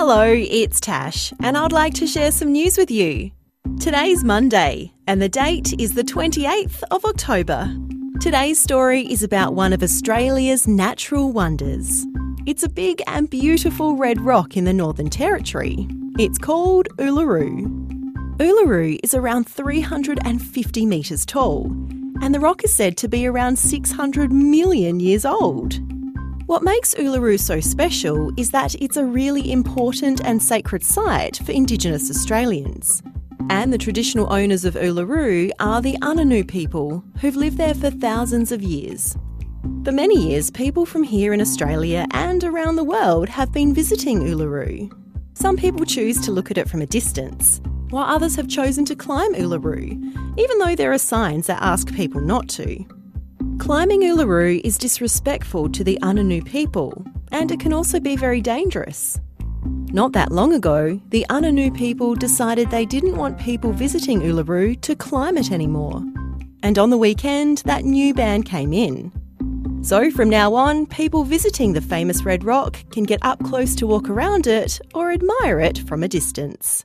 Hello, it's Tash, and I'd like to share some news with you. Today's Monday, and the date is the 28th of October. Today's story is about one of Australia's natural wonders. It's a big and beautiful red rock in the Northern Territory. It's called Uluru. Uluru is around 350 metres tall, and the rock is said to be around 600 million years old. What makes Uluru so special is that it's a really important and sacred site for Indigenous Australians. And the traditional owners of Uluru are the Anangu people, who've lived there for thousands of years. For many years, people from here in Australia and around the world have been visiting Uluru. Some people choose to look at it from a distance, while others have chosen to climb Uluru, even though there are signs that ask people not to. Climbing Uluru is disrespectful to the Anangu people, and it can also be very dangerous. Not that long ago, the Anangu people decided they didn't want people visiting Uluru to climb it anymore. And on the weekend, that new ban came in. So from now on, people visiting the famous Red Rock can get up close to walk around it or admire it from a distance.